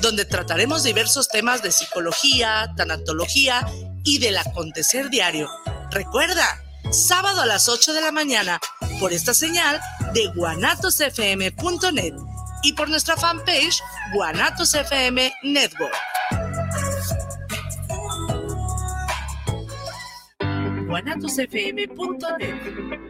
donde trataremos diversos temas de psicología, tanatología y del acontecer diario. Recuerda, sábado a las 8 de la mañana, por esta señal de guanatosfm.net y por nuestra fanpage Guanatos FM Network. guanatosfm.net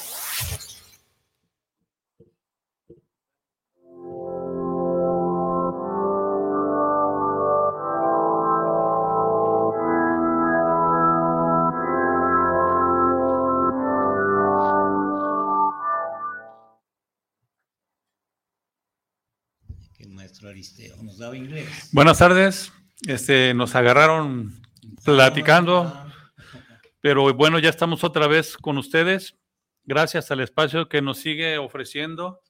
Buenas tardes. Este, nos agarraron platicando, pero bueno, ya estamos otra vez con ustedes. Gracias al espacio que nos sigue ofreciendo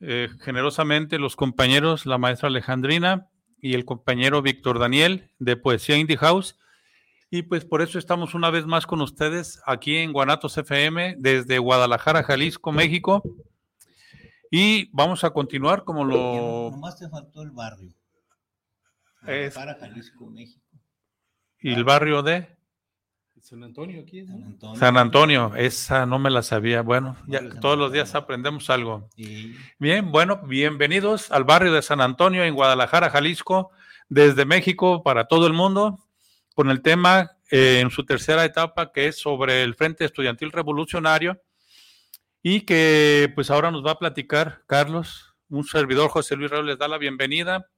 eh, generosamente los compañeros, la maestra Alejandrina y el compañero Víctor Daniel de Poesía Indie House. Y pues por eso estamos una vez más con ustedes aquí en Guanatos FM desde Guadalajara, Jalisco, México. Y vamos a continuar como lo. Nomás te faltó el barrio. Para Jalisco, México. ¿Y el barrio de? San Antonio aquí. San, Antonio. San Antonio, esa no me la sabía. Bueno, ya todos los días aprendemos algo. Bien, bueno, bienvenidos al barrio de San Antonio en Guadalajara, Jalisco, desde México para todo el mundo, con el tema eh, en su tercera etapa que es sobre el Frente Estudiantil Revolucionario y que pues ahora nos va a platicar Carlos, un servidor José Luis Raúl les da la bienvenida.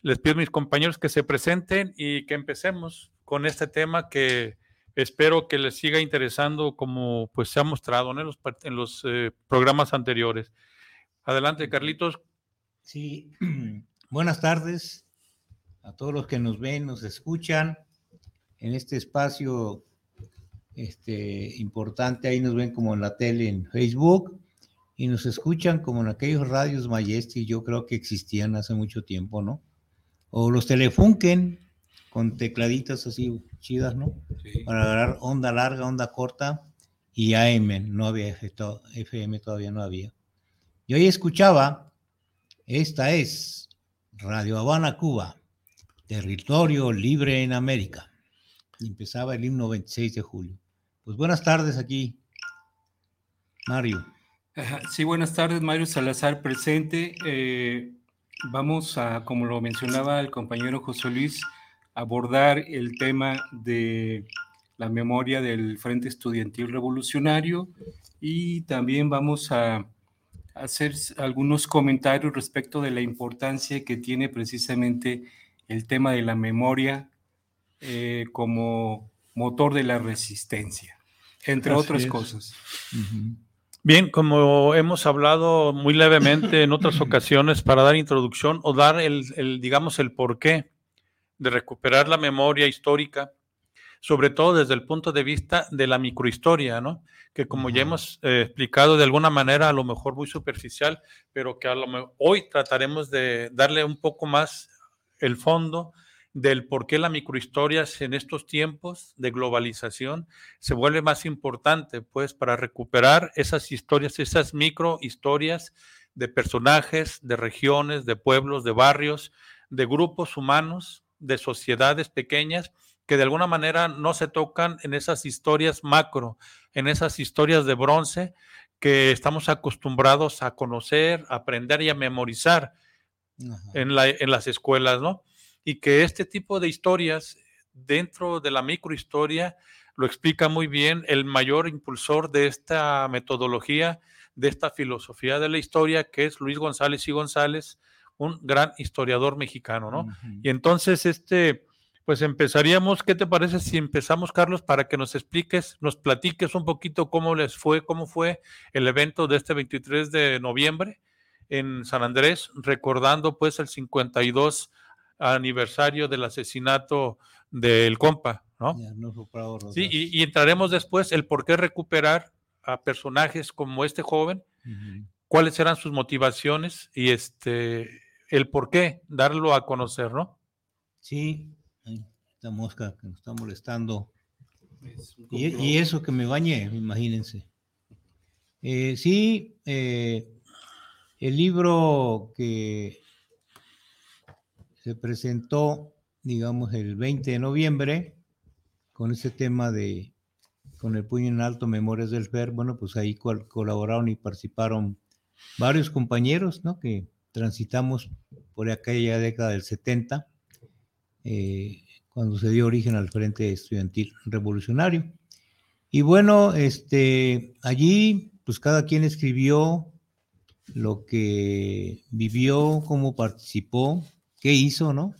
Les pido a mis compañeros que se presenten y que empecemos con este tema que espero que les siga interesando como pues se ha mostrado en los, eh, programas anteriores. Adelante, Carlitos. Sí, buenas tardes a todos los que nos ven, nos escuchan en este espacio este, importante, ahí nos ven como en la tele, en Facebook, y nos escuchan como en aquellos radios Majesty, yo creo que existían hace mucho tiempo, ¿no? O los Telefunken, con tecladitas así chidas, ¿no? Para agarrar onda larga, onda corta, y AM, no había FM, todavía no había. Yo ahí escuchaba, esta es Radio Habana, Cuba, territorio libre en América. Y empezaba el himno 26 de julio. Pues buenas tardes aquí, Mario. Sí, buenas tardes, Mario Salazar presente. Eh, vamos a, como lo mencionaba el compañero José Luis, abordar el tema de la memoria del Frente Estudiantil Revolucionario y también vamos a hacer algunos comentarios respecto de la importancia que tiene precisamente el tema de la memoria eh, como motor de la resistencia, entre otras cosas. Bien, como hemos hablado muy levemente en otras ocasiones para dar introducción o dar el, digamos, el porqué de recuperar la memoria histórica, sobre todo desde el punto de vista de la microhistoria, ¿no? Que como ya hemos eh, explicado de alguna manera, a lo mejor muy superficial, pero que a lo hoy trataremos de darle un poco más el fondo del por qué la microhistoria en estos tiempos de globalización se vuelve más importante, pues, para recuperar esas historias, esas microhistorias de personajes, de regiones, de pueblos, de barrios, de grupos humanos, de sociedades pequeñas que de alguna manera no se tocan en esas historias macro, en esas historias de bronce que estamos acostumbrados a conocer, a aprender y a memorizar en, la, en las escuelas, ¿no? Y que este tipo de historias dentro de la microhistoria lo explica muy bien el mayor impulsor de esta metodología, de esta filosofía de la historia, que es Luis González y González, un gran historiador mexicano, ¿no? Y entonces, este, pues empezaríamos, ¿qué te parece si empezamos, Carlos, para que nos expliques, nos platiques un poquito cómo les fue, cómo fue el evento de este 23 de noviembre en San Andrés, recordando pues el 52 aniversario del asesinato del compa, ¿no? sí, y, entraremos después el por qué recuperar a personajes como este joven, cuáles eran sus motivaciones y este el por qué darlo a conocer, ¿no? Sí, esta mosca que nos está molestando. Y, eso que me bañé, imagínense. Eh, sí, eh, el libro que se presentó, digamos, el 20 de noviembre, con ese tema de, con el puño en alto, Memorias del FER, bueno, pues ahí colaboraron y participaron varios compañeros, ¿no? Que transitamos por aquella década del 70, eh, cuando se dio origen al Frente Estudiantil Revolucionario. Y bueno, este, allí, pues cada quien escribió lo que vivió, cómo participó, qué hizo, ¿no?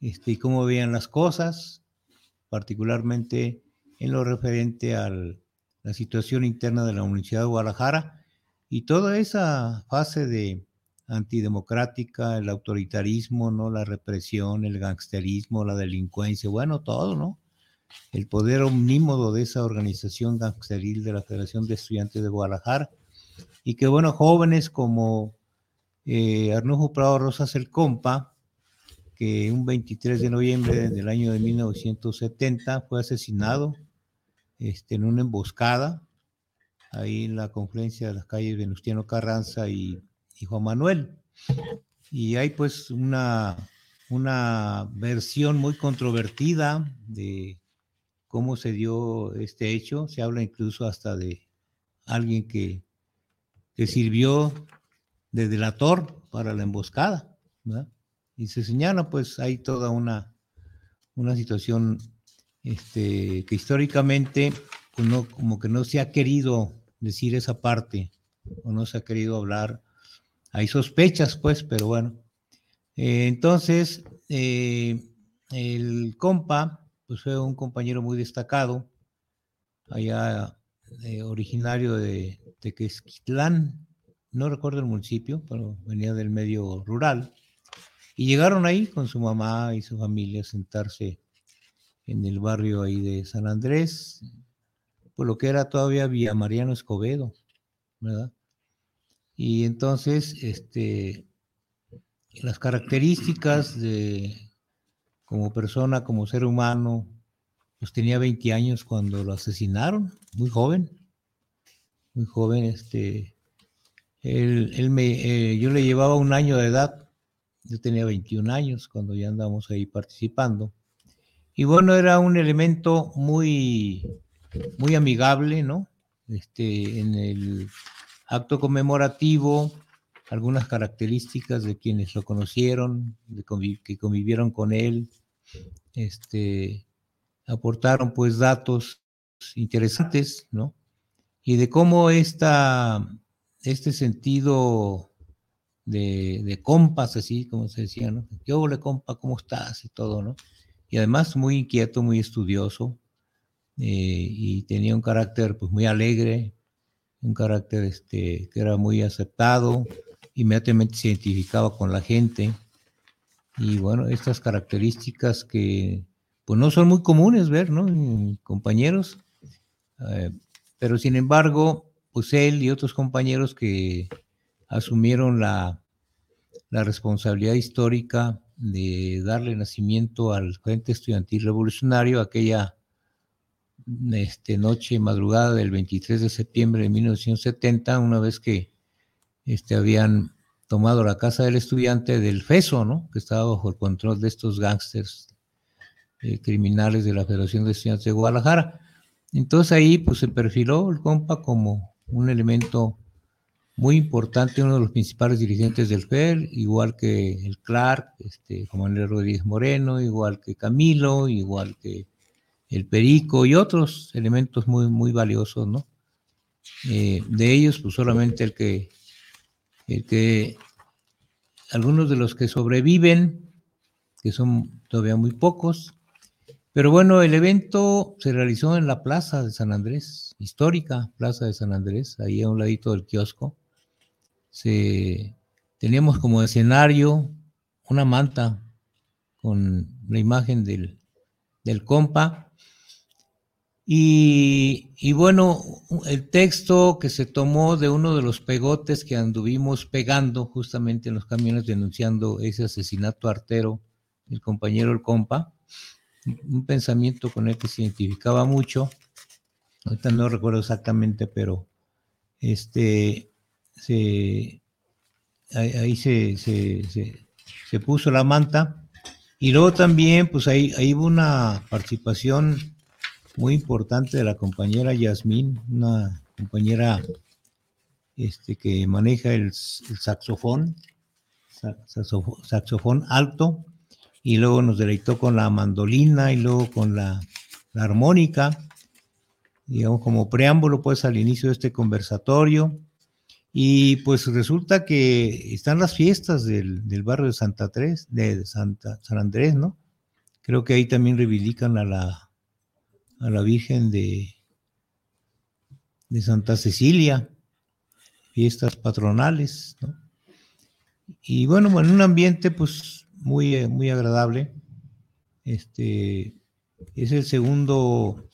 Este, y cómo veían las cosas, particularmente en lo referente a la situación interna de la Universidad de Guadalajara y toda esa fase de antidemocrática, el autoritarismo, ¿no? La represión, el gangsterismo, la delincuencia, bueno, todo, ¿no? El poder omnímodo de esa organización gangsteril de la Federación de Estudiantes de Guadalajara y que, bueno, jóvenes como eh, Arnulfo Prado Rosas el Compa, que un 23 de noviembre del año de 1970 fue asesinado este, en una emboscada, ahí en la confluencia de las calles Venustiano Carranza y, Juan Manuel. Y hay pues una, una versión muy controvertida de cómo se dio este hecho. Se habla incluso hasta de alguien que, que sirvió de delator para la emboscada, Y se señala, pues hay toda una, una situación este, que históricamente pues, como que no se ha querido decir esa parte, o no se ha querido hablar. Hay sospechas, pues, pero bueno. Eh, entonces, eh, el compa, pues fue un compañero muy destacado, allá eh, originario de Tequesquitlán, no recuerdo el municipio, pero venía del medio rural. Y llegaron ahí con su mamá y su familia a sentarse en el barrio ahí de San Andrés, por lo que era todavía Villa Mariano Escobedo, ¿verdad? Y entonces, este, las características de como persona, como ser humano, pues tenía 20 años cuando lo asesinaron, muy joven, muy joven, este, él, me, eh, yo le llevaba un año de edad, yo tenía 21 años cuando ya andamos ahí participando. Y bueno, era un elemento muy, muy amigable, ¿no? Este, en el acto conmemorativo, algunas características de quienes lo conocieron, de que convivieron con él, este, aportaron pues datos interesantes, ¿no? Y de cómo esta este sentido de, de, compas, así como se decía, ¿no? ¿Qué le compa? ¿Cómo estás? Y todo, ¿no? Y además muy inquieto, muy estudioso, eh, y tenía un carácter pues muy alegre, un carácter este, que era muy aceptado, inmediatamente se identificaba con la gente, y bueno, estas características que pues no son muy comunes ver, ¿no? compañeros, eh, pero sin embargo, pues él y otros compañeros que asumieron la, responsabilidad histórica de darle nacimiento al Frente Estudiantil Revolucionario aquella este, noche, madrugada del 23 de septiembre de 1970, una vez que este, habían tomado la casa del estudiante del FESO, ¿no? que estaba bajo el control de estos gángsters eh, criminales de la Federación de Estudiantes de Guadalajara. Entonces ahí pues se perfiló el compa como un elemento muy importante, uno de los principales dirigentes del FER, igual que el Clark, este, Manuel Rodríguez Moreno, igual que Camilo, igual que el Perico y otros elementos muy, muy valiosos, ¿no? Eh, de ellos, pues solamente el que, el que, algunos de los que sobreviven, que son todavía muy pocos, pero bueno, el evento se realizó en la plaza de San Andrés, histórica plaza de San Andrés, ahí a un ladito del kiosco. Se, teníamos como escenario una manta con la imagen del, del compa. Y, bueno, el texto que se tomó de uno de los pegotes que anduvimos pegando justamente en los camiones denunciando ese asesinato artero el compañero el compa, un pensamiento con el que se identificaba mucho, ahorita no recuerdo exactamente, pero este, se, ahí, se, se, puso la manta. Y luego también, pues ahí, ahí hubo una participación muy importante de la compañera Yasmín, una compañera este, que maneja el, saxofón, saxofón alto, y luego nos deleitó con la mandolina y luego con la, armónica, digamos como preámbulo pues al inicio de este conversatorio. Y pues resulta que están las fiestas del, barrio de Santa Tres, de Santa San Andrés, ¿no? Creo que ahí también reivindican a la, a la Virgen de, de Santa Cecilia fiestas patronales, ¿no? Y bueno, en un ambiente pues muy, eh, muy agradable. Este es el segundo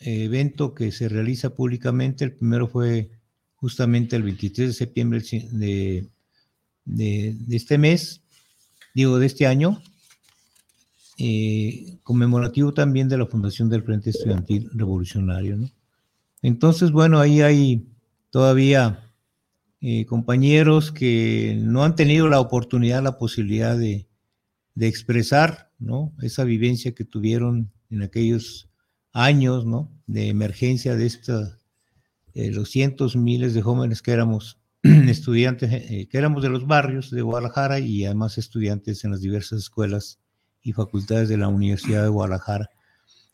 eh, evento que se realiza públicamente. El primero fue justamente el 23 de septiembre de, de, este mes, digo, de este año, eh, conmemorativo también de la fundación del Frente Estudiantil Revolucionario. Entonces, bueno, ahí hay todavía eh, compañeros que no han tenido la oportunidad, la posibilidad de, expresar ¿no? esa vivencia que tuvieron en aquellos años de emergencia de estos los cientos, miles de jóvenes que éramos estudiantes, eh, que éramos de los barrios de Guadalajara y además estudiantes en las diversas escuelas y facultades de la Universidad de Guadalajara.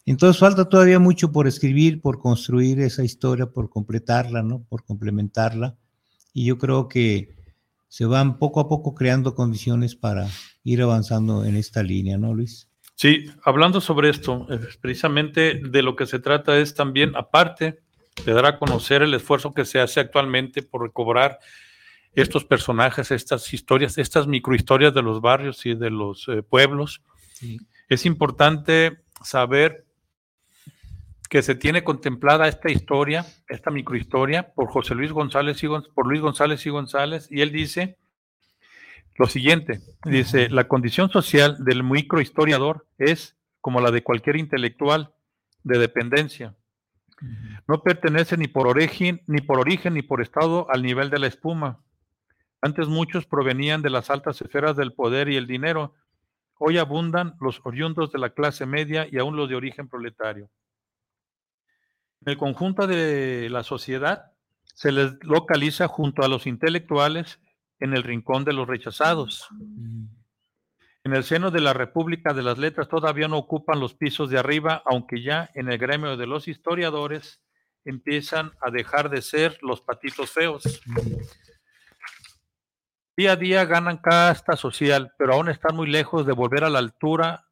Entonces falta todavía mucho por escribir, por construir esa historia, por completarla, ¿no? por complementarla y yo creo que se van poco a poco creando condiciones para ir avanzando en esta línea, ¿no, Luis? Sí, hablando sobre esto, eh, precisamente de lo que se trata es también, aparte de dar a conocer el esfuerzo que se hace actualmente por recobrar estos personajes, estas historias, estas microhistorias de los barrios y de los eh, pueblos. Es importante saber que se tiene contemplada esta historia, esta microhistoria, por José Luis González y, por Luis González y González, y él dice lo siguiente, dice, la condición social del microhistoriador es como la de cualquier intelectual de dependencia. No pertenece ni por origen, ni por origen ni por estado al nivel de la espuma. Antes muchos provenían de las altas esferas del poder y el dinero. Hoy abundan los oriundos de la clase media y aún los de origen proletario. En el conjunto de la sociedad se les localiza junto a los intelectuales en el rincón de los rechazados. Mm. En el seno de la República de las Letras todavía no ocupan los pisos de arriba, aunque ya en el gremio de los historiadores empiezan a dejar de ser los patitos feos. Día a día ganan casta social, pero aún están muy lejos de volver a la altura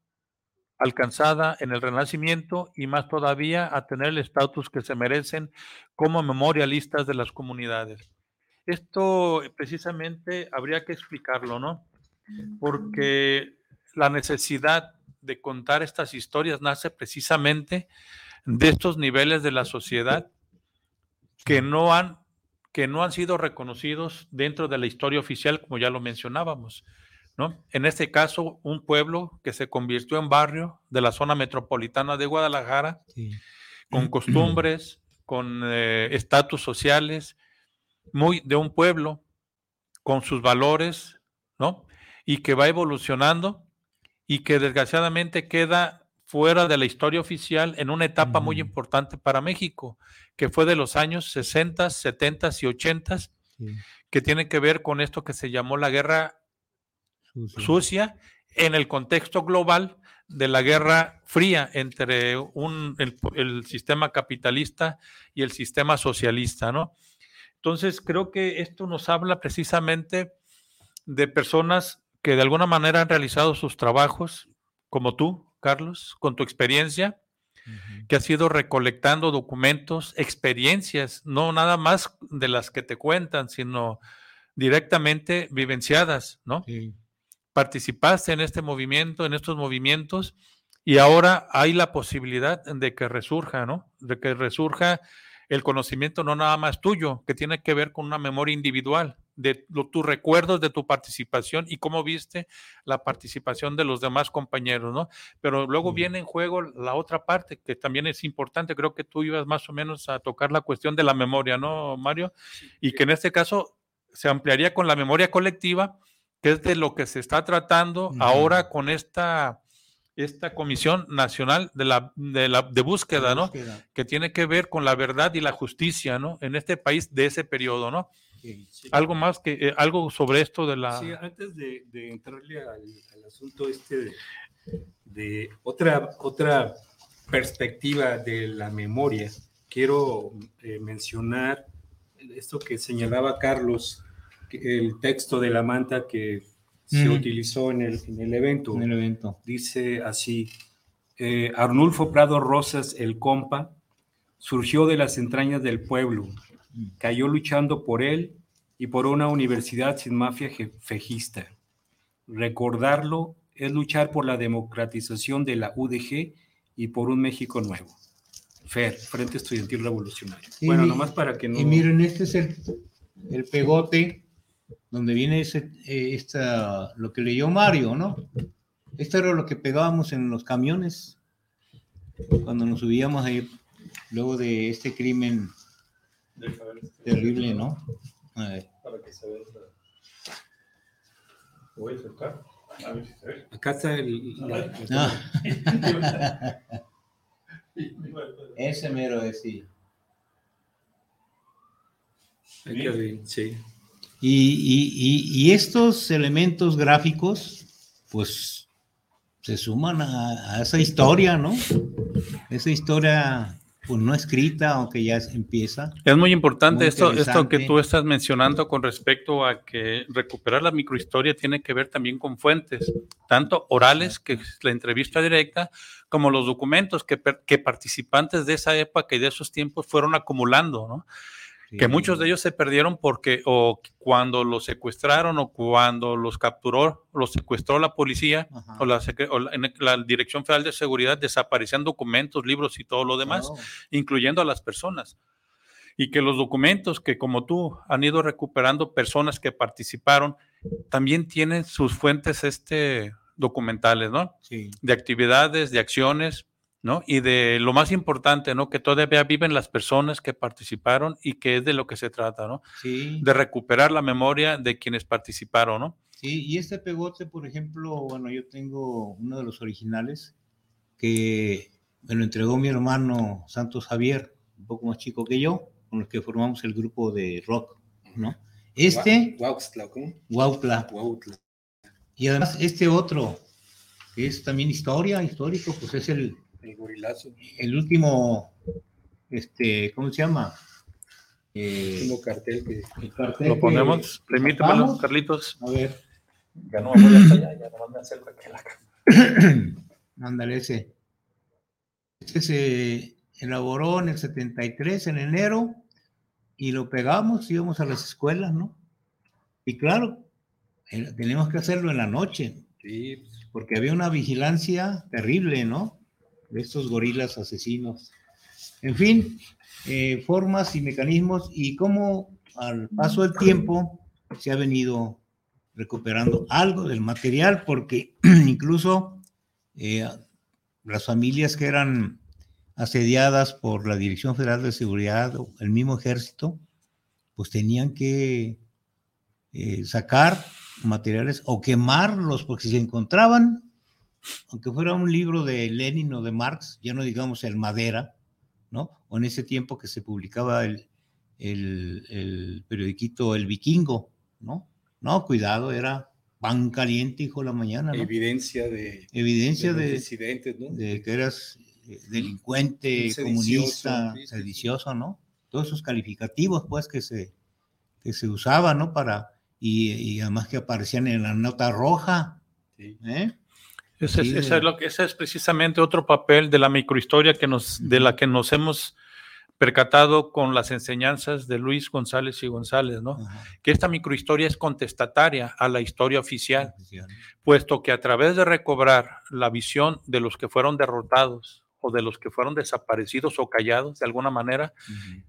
alcanzada en el Renacimiento y más todavía a tener el estatus que se merecen como memorialistas de las comunidades. Esto precisamente habría que explicarlo, ¿no? Porque la necesidad de contar estas historias nace precisamente de estos niveles de la sociedad que no han que no han sido reconocidos dentro de la historia oficial, como ya lo mencionábamos. En este caso, un pueblo que se convirtió en barrio de la zona metropolitana de Guadalajara, con costumbres, con eh, estatus sociales, muy de un pueblo con sus valores, ¿no? Y que va evolucionando y que desgraciadamente queda fuera de la historia oficial en una etapa muy importante para México, que fue de los años 60, 70 y 80, que tiene que ver con esto que se llamó la guerra sucia. en el contexto global de la guerra fría entre un, el, sistema capitalista y el sistema socialista, ¿no? Entonces, creo que esto nos habla precisamente de personas que de alguna manera han realizado sus trabajos, como tú, Carlos, con tu experiencia, que has ido recolectando documentos, experiencias, no nada más de las que te cuentan, sino directamente vivenciadas, ¿no? Sí participaste en este movimiento, en estos movimientos, y ahora hay la posibilidad de que resurja, ¿no? De que resurja el conocimiento no nada más tuyo, que tiene que ver con una memoria individual de tus recuerdos de tu participación y cómo viste la participación de los demás compañeros, ¿no? Pero luego viene en juego la otra parte que también es importante. Creo que tú ibas más o menos a tocar la cuestión de la memoria, ¿no, Mario? Y que en este caso se ampliaría con la memoria colectiva, que es de lo que se está tratando ahora con esta esta Comisión Nacional de, la, de, la, de búsqueda, ¿no? Que tiene que ver con la verdad y la justicia, ¿no? En este país de ese periodo, ¿no? Algo más que, eh, algo sobre esto de la... Sí, antes de, entrarle al, asunto este de, otra, otra perspectiva de la memoria, quiero eh, mencionar esto que señalaba Carlos, el texto de la manta que se utilizó en el, en el, evento. En el evento. Dice así, eh, Arnulfo Prado Rosas, el compa, surgió de las entrañas del pueblo, mm. cayó luchando por él y por una universidad sin mafia fejista. Recordarlo es luchar por la democratización de la UDG y por un México nuevo. FER, Frente Estudiantil Revolucionario. bueno, nomás para que no... Y miren, este es el, el pegote donde viene ese, eh, esta, lo que leyó Mario, ¿no? Esto era lo que pegábamos en los camiones cuando nos subíamos ahí, luego de este crimen terrible, ¿no? A ver. Para que se vea. Voy a acercar. A ver si se ve. Acá está el. Ese mero es sí. Sí. Y, estos elementos gráficos, pues, se suman a, esa historia, ¿no? Esa historia, pues, no escrita, aunque ya empieza. Es muy importante esto, esto que tú estás mencionando con respecto a que recuperar la microhistoria tiene que ver también con fuentes, tanto orales, que es la entrevista directa, como los documentos que, que participantes de esa época y de esos tiempos fueron acumulando, ¿no? Que muchos de ellos se perdieron porque o cuando los secuestraron o cuando los capturó, los secuestró la policía o, la, la, Dirección Federal de Seguridad desaparecían documentos, libros y todo lo demás, incluyendo a las personas. Y que los documentos que como tú han ido recuperando personas que participaron, también tienen sus fuentes este, documentales, ¿no? Sí. De actividades, de acciones, ¿no? Y de lo más importante, ¿no? Que todavía viven las personas que participaron y que es de lo que se trata, ¿no? Sí. De recuperar la memoria de quienes participaron, ¿no? Sí, y este pegote, por ejemplo, bueno, yo tengo uno de los originales que me lo entregó mi hermano Santos Javier, un poco más chico que yo, con el que formamos el grupo de rock, ¿no? Este... Huautla, Y además este otro, que es también historia, histórico, pues es el el gorilazo. El último, este, ¿cómo se llama? el último cartel que. El cartel Lo ponemos, permítemelo, Carlitos. A ver. Ya no voy hasta allá, ya no me acerco aquí a la cámara. Ándale, ese. Este se elaboró en el 73, en enero, y lo pegamos, íbamos a las escuelas, ¿no? Y claro, tenemos que hacerlo en la noche. Sí. Porque había una vigilancia terrible, ¿no? De estos gorilas asesinos. En fin, eh, formas y mecanismos y cómo al paso del tiempo se ha venido recuperando algo del material, porque incluso eh, las familias que eran asediadas por la Dirección Federal de Seguridad o el mismo ejército, pues tenían que eh, sacar materiales o quemarlos, porque si se encontraban aunque fuera un libro de Lenin o de Marx, ya no digamos el Madera, ¿no? O en ese tiempo que se publicaba el, el, el periodiquito El Vikingo, ¿no? No, cuidado, era pan caliente, hijo de la mañana. ¿no? Evidencia de... Evidencia de, de, ¿no? de que eras eh, delincuente, comunista, sedicioso, ¿no? Todos esos calificativos, pues, que se, que se usaban, ¿no? Para, y, y además que aparecían en la nota roja, ¿eh? Ese, es, lo que, ese es precisamente otro papel de la microhistoria que nos, de la que nos hemos percatado con las enseñanzas de Luis González y González, ¿no? Que esta microhistoria es contestataria a la historia oficial, puesto que a través de recobrar la visión de los que fueron derrotados o de los que fueron desaparecidos o callados de alguna manera,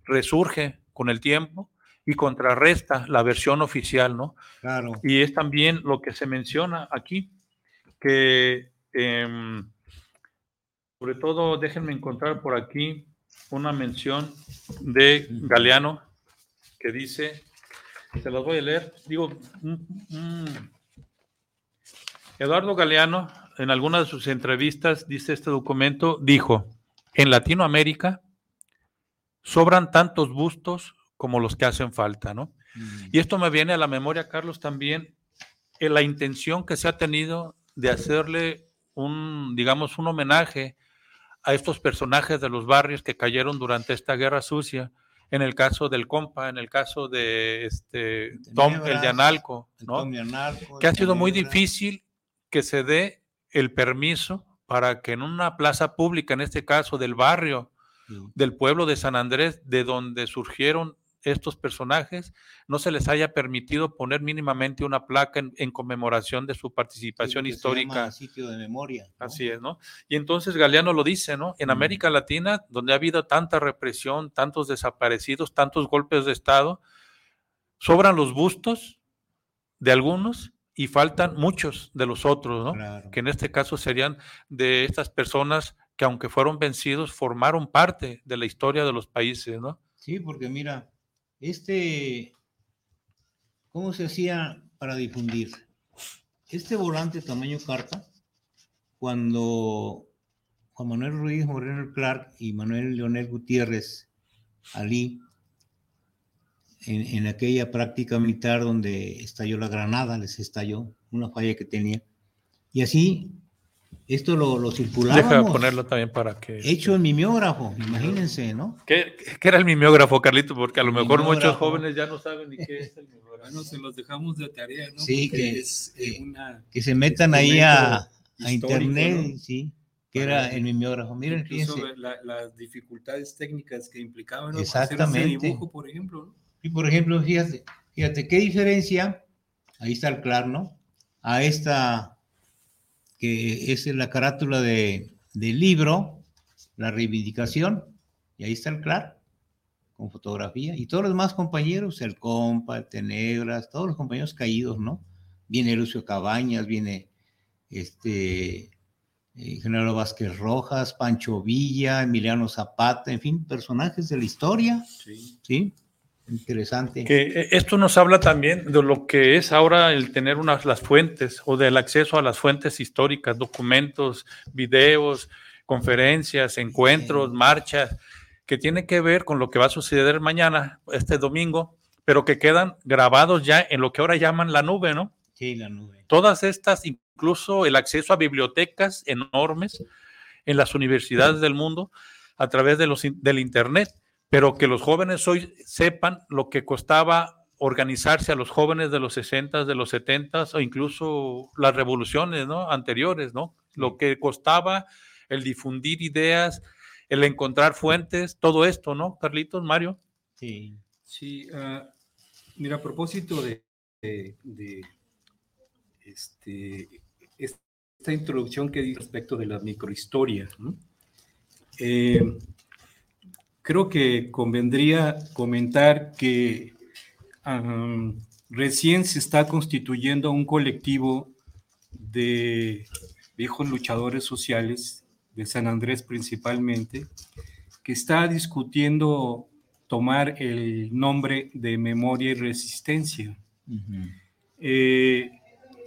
resurge con el tiempo y contrarresta la versión oficial, ¿no? Claro. Y es también lo que se menciona aquí, que em, sobre todo, déjenme encontrar por aquí una mención de Galeano que dice, se las voy a leer, digo, Eduardo Galeano, en alguna de sus entrevistas, dice este documento, dijo, en Latinoamérica sobran tantos bustos como los que hacen falta, ¿no? Mm. Y esto me viene a la memoria, Carlos, también en la intención que se ha tenido de hacerle un, digamos, un homenaje a estos personajes de los barrios que cayeron durante esta guerra sucia, en el caso del compa, en el caso de este Tom, el de Analco, ¿no? que ha sido muy difícil que se dé el permiso para que en una plaza pública, en este caso del barrio, del pueblo de San Andrés, de donde surgieron estos personajes, no se les haya permitido poner mínimamente una placa en, conmemoración de su participación histórica. sitio de memoria. Así es, ¿no? Y entonces Galeano lo dice, ¿no? En América Latina, donde ha habido tanta represión, tantos desaparecidos, tantos golpes de Estado, sobran los bustos de algunos y faltan muchos de los otros, ¿no? Que en este caso serían de estas personas que aunque fueron vencidos, formaron parte de la historia de los países, ¿no? Sí, porque mira, este, ¿cómo se hacía para difundir? Este volante tamaño carta, cuando Juan Manuel Ruiz Moreno Clark y Manuel Leonel Gutiérrez Ali, en, en, aquella práctica militar donde estalló la granada, les estalló una falla que tenía. Y así esto lo, lo Deja ponerlo también para que... Hecho en mimeógrafo, imagínense, ¿no? ¿Qué, ¿Qué, era el mimeógrafo, Carlito? Porque a lo mejor muchos jóvenes ya no saben ni qué es el mimeógrafo. Bueno, se los dejamos de tarea, ¿no? Sí, que, es, eh, una, que se metan ahí a, a internet, sí, que era el mimeógrafo. Miren, fíjense. La, las dificultades técnicas que implicaban ¿no? Exactamente. hacer ese dibujo, por ejemplo. ¿no? Y por ejemplo, fíjate, fíjate, ¿qué diferencia? Ahí está el claro, ¿no? A esta que es la carátula de, del libro, la reivindicación, y ahí está el CLAR, con fotografía, y todos los demás compañeros, el Compa, el Tenebras, todos los compañeros caídos, ¿no? Viene Lucio Cabañas, viene este eh, General Vázquez Rojas, Pancho Villa, Emiliano Zapata, en fin, personajes de la historia, ¿sí? ¿sí? Interesante. Que eh, esto nos habla también de lo que es ahora el tener unas las fuentes o del acceso a las fuentes históricas, documentos, videos, conferencias, encuentros, marchas, que tiene que ver con lo que va a suceder mañana, este domingo, pero que quedan grabados ya en lo que ahora llaman la nube, ¿no? Sí, la nube. Todas estas, incluso el acceso a bibliotecas enormes en las universidades del mundo a través de los, del Internet pero que los jóvenes hoy sepan lo que costaba organizarse a los jóvenes de los 60, de los 70 o incluso las revoluciones ¿no? anteriores, ¿no? Lo que costaba el difundir ideas, el encontrar fuentes, todo esto, ¿no, Carlitos, Mario? Sí. Sí, uh, mira, a propósito de, de, este, esta introducción que di respecto de la microhistoria, ¿no? Eh, creo que convendría comentar que recién se está constituyendo un colectivo de viejos luchadores sociales, de San Andrés principalmente, que está discutiendo tomar el nombre de memoria y resistencia. Eh,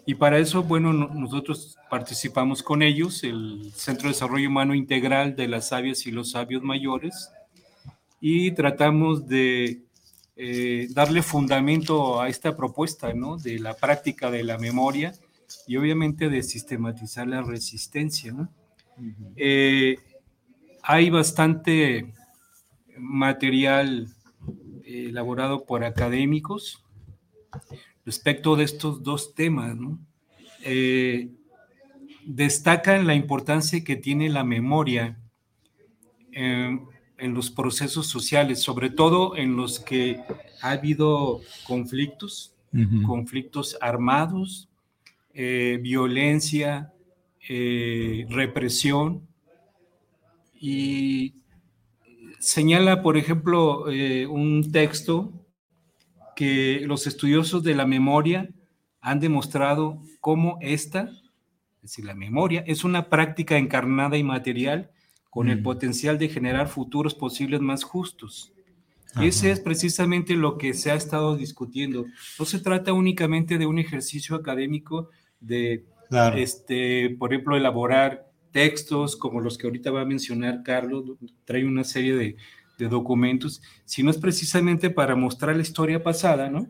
y para eso, bueno, nosotros participamos con ellos, el Centro de Desarrollo Humano Integral de las Sabias y los Sabios Mayores, y tratamos de eh, darle fundamento a esta propuesta, ¿no? De la práctica de la memoria y obviamente de sistematizar la resistencia, ¿no? Eh, hay bastante material eh, elaborado por académicos respecto de estos dos temas, ¿no? destacan la importancia que tiene la memoria en los procesos sociales, sobre todo en los que ha habido conflictos, conflictos armados, eh, violencia, eh, represión. Y señala, por ejemplo, eh, un texto que los estudiosos de la memoria han demostrado cómo esta, es decir, la memoria, es una práctica encarnada y material con el Mm. potencial de generar futuros posibles más justos. Ese es precisamente lo que se ha estado discutiendo. No se trata únicamente de un ejercicio académico de, Claro. este, por ejemplo, elaborar textos como los que ahorita va a mencionar Carlos, trae una serie de, de documentos, sino es precisamente para mostrar la historia pasada, ¿no?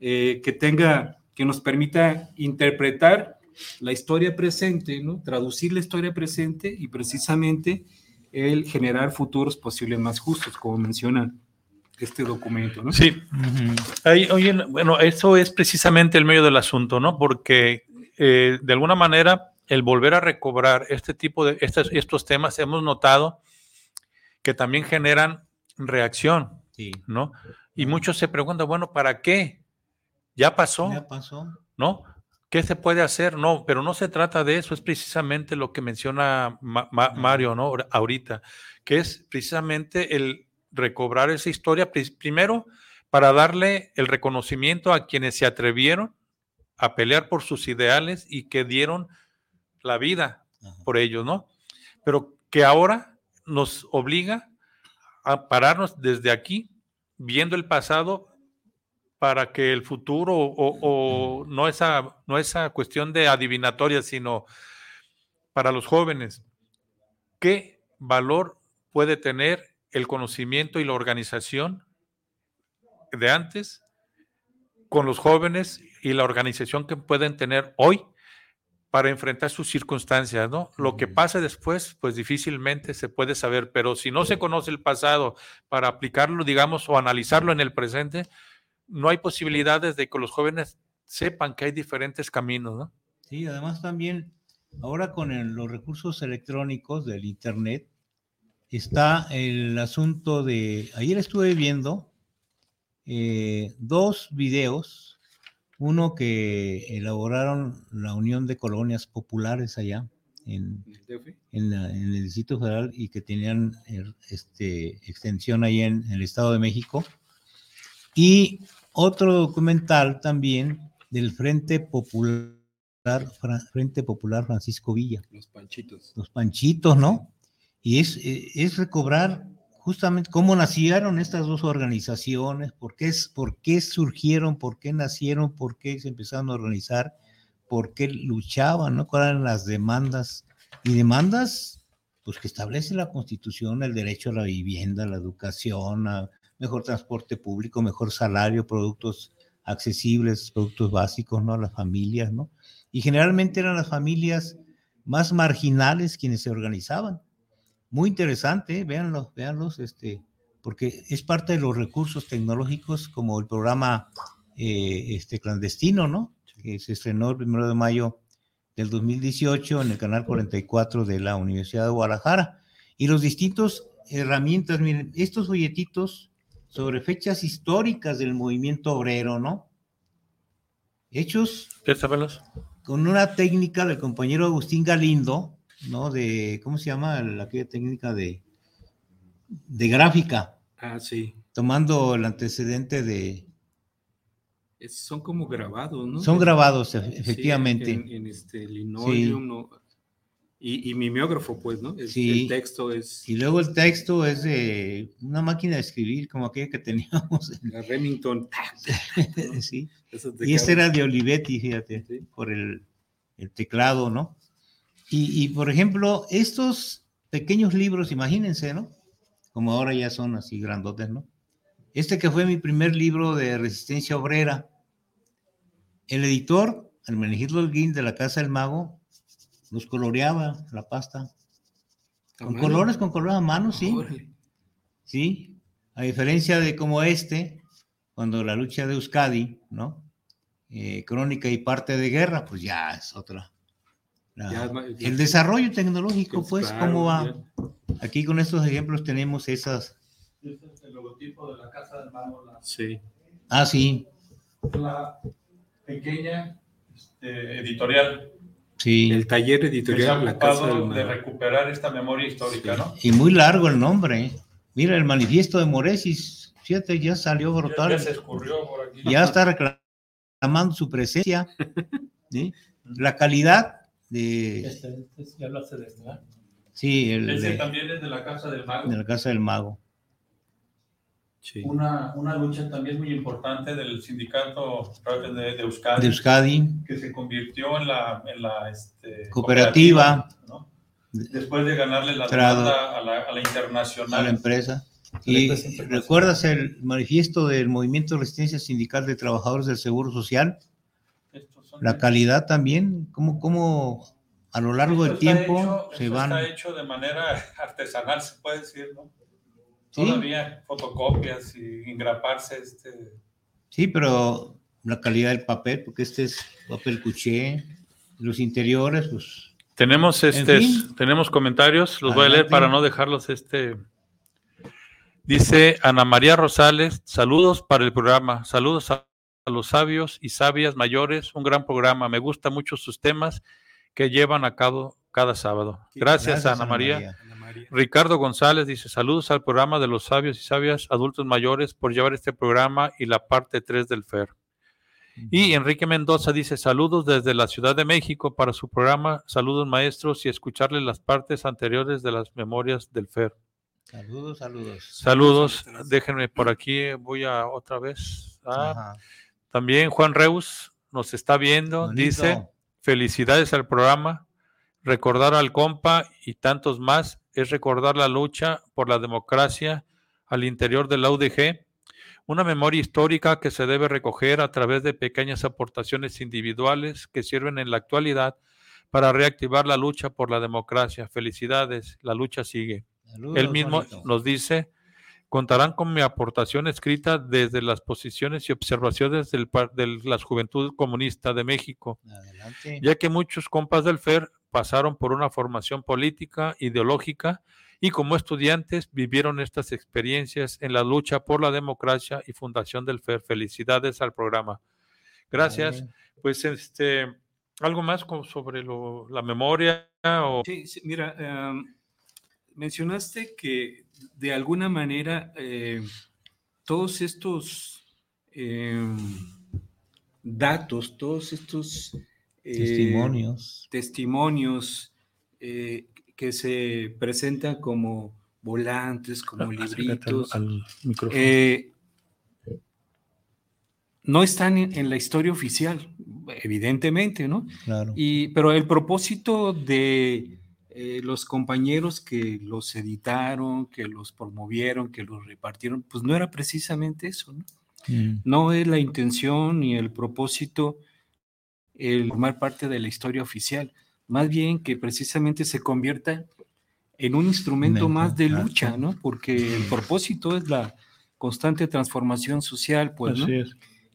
Eh, que tenga, que nos permita interpretar la historia presente, ¿no? Traducir la historia presente y precisamente el generar futuros posibles más justos, como menciona este documento, ¿no? Sí. Ahí, oye, bueno, eso es precisamente el medio del asunto, ¿no? Porque eh, de alguna manera el volver a recobrar este tipo de estos, estos temas hemos notado que también generan reacción, Sí. ¿no? Y muchos se preguntan, bueno, ¿para qué? Ya pasó, Ya pasó. ¿no? ¿Qué se puede hacer? No, pero no se trata de eso, es precisamente lo que menciona Ma- Ma- Mario, ¿no? Ahorita, que es precisamente el recobrar esa historia, pri- primero para darle el reconocimiento a quienes se atrevieron a pelear por sus ideales y que dieron la vida Ajá. por ellos, ¿no? Pero que ahora nos obliga a pararnos desde aquí, viendo el pasado, para que el futuro, o, o no, esa, no esa cuestión de adivinatoria, sino para los jóvenes, ¿qué valor puede tener el conocimiento y la organización de antes con los jóvenes y la organización que pueden tener hoy para enfrentar sus circunstancias, ¿no? Lo que pase después, pues difícilmente se puede saber, pero si no se conoce el pasado para aplicarlo, digamos, o analizarlo en el presente, no hay posibilidades de que los jóvenes sepan que hay diferentes caminos, ¿no? Sí, además también ahora con el- los recursos electrónicos del Internet está el asunto de, ayer estuve viendo eh, dos videos, uno que elaboraron la Unión de Colonias Populares allá en, en, la- en el Distrito Federal y que tenían eh, este, extensión ahí en, en el Estado de México. Y otro documental también del Frente Popular, Frente Popular Francisco Villa, Los panchitos. los panchitos, ¿no? Y es, eh, es recobrar justamente cómo nacieron estas dos organizaciones, por qué, por qué surgieron, por qué nacieron, por qué se empezaron a organizar, por qué luchaban, ¿no? ¿Cuáles eran las demandas? Y demandas, pues que establece la Constitución, el derecho a la vivienda, a la educación, a mejor transporte público, mejor salario, productos accesibles, productos básicos, ¿no? A las familias, ¿no? Y generalmente eran las familias más marginales quienes se organizaban. Muy interesante, ¿eh? véanlos, véanlos, este, porque es parte de los recursos tecnológicos como el programa eh, este, clandestino, ¿no? Que se estrenó el primero de mayo del 2018 en el canal 44 de la Universidad de Guadalajara. Y los distintos herramientas, miren, estos folletitos sobre fechas históricas del movimiento obrero, ¿no? Hechos con una técnica del compañero Agustín Galindo, ¿no? De, ¿cómo se llama? La, aquella técnica de, de gráfica, Ah, sí. tomando el antecedente de... Es- son como grabados, ¿no? Son grabados, e- Sí, efectivamente. en, en este linoleum, ¿no? Y, y mimeógrafo, pues, ¿no? El, Sí. el texto es Y luego el texto es de una máquina de escribir, como aquella que teníamos. en- la Remington. sí. Y este era de Olivetti, fíjate, Sí. por el, el teclado, ¿no? Y, y, por ejemplo, estos pequeños libros, imagínense, ¿no? Como ahora ya son así grandotes, ¿no? Este que fue mi primer libro de resistencia obrera, el editor, Hermenegildo Holguín de la Casa del Mago, los coloreaba la pasta. ¿A Con mano? colores, con colores a mano, sí. Órale. ¿sí? A diferencia de como este, cuando la lucha de Euskadi, ¿no? Eh, crónica y parte de guerra, pues ya es otra. La- Ya, ma- ya- el desarrollo tecnológico, pues, Claro, ¿cómo va? ya. Aquí con estos ejemplos tenemos esas. Este es el logotipo de la Casa del la, Sí. Ah, sí, la pequeña este, editorial sí. El taller editorial La Casa del de recuperar esta memoria histórica, Sí. ¿no? Y muy largo el nombre. ¿eh? Mira, el manifiesto de Moresis, Fíjate, ya salió Brotal. Ya, se escurrió por aquí. Ya está reclamando su presencia. ¿sí? La calidad de. Este, este ya lo hace de Sí, el. Ese de, también es de la Casa del Mago. de la Casa del Mago. Sí. Una, una lucha también muy importante del sindicato de, de Euskadi, De Euskadi. que se convirtió en la, en la este, Cooperativa. ¿no? Después de ganarle la demanda a la, a la a la internacional. empresa. La Y empresa internacional. recuerdas el manifiesto del Movimiento de Resistencia Sindical de Trabajadores del Seguro Social, la calidad también, cómo, cómo a lo largo del tiempo hecho- se van. Está hecho de manera artesanal, se puede decir, ¿no? Sí. Todavía fotocopias y engraparse este. Sí, pero la calidad del papel, porque este es papel cuché, los interiores, pues Tenemos este- fin. tenemos comentarios, los voy a leer para no dejarlos este. Dice Ana María Rosales, saludos para el programa, saludos a, a los sabios y sabias mayores, un gran programa, me gustan mucho sus temas que llevan a cabo cada sábado. Gracias, Ana, María. Ana María. Ricardo González dice, saludos al programa de los sabios y sabias adultos mayores por llevar este programa y la parte 3 del FER. Y Enrique Mendoza dice, saludos desde la Ciudad de México para su programa, saludos maestros y escucharle las partes anteriores de las memorias del FER. Saludos, saludos. Saludos, Saludos. déjenme por aquí, voy a otra vez. Ah, también Juan Reus nos está viendo, Bonito. dice, felicidades al programa, recordar al compa y tantos más es recordar la lucha por la democracia al interior de la UDG, una memoria histórica que se debe recoger a través de pequeñas aportaciones individuales que sirven en la actualidad para reactivar la lucha por la democracia. Felicidades, la lucha sigue. Saludos, Él mismo bonito. nos dice, contarán con mi aportación escrita desde las posiciones y observaciones del, par- de la Juventud Comunista de México, Adelante. ya que muchos compas del FER pasaron por una formación política, ideológica, y como estudiantes vivieron estas experiencias en la lucha por la democracia y fundación del FER. Felicidades al programa. Gracias. Pues este, algo más como sobre lo- la memoria o Sí, sí, mira, em, mencionaste que de alguna manera eh, todos estos em, datos, todos estos eh, Testimonios. testimonios eh, que se presentan como volantes, como al- libritos, al eh, no están en, en la historia oficial, evidentemente, ¿no? Claro. Y, pero el propósito de eh, los compañeros que los editaron, que los promovieron, que los repartieron, pues no era precisamente eso, ¿no? Mm. No es la intención ni el propósito el formar parte de la historia oficial, más bien que precisamente se convierta en un instrumento más de lucha, ¿no? Porque el propósito es la constante transformación social, pues, ¿no? Así es.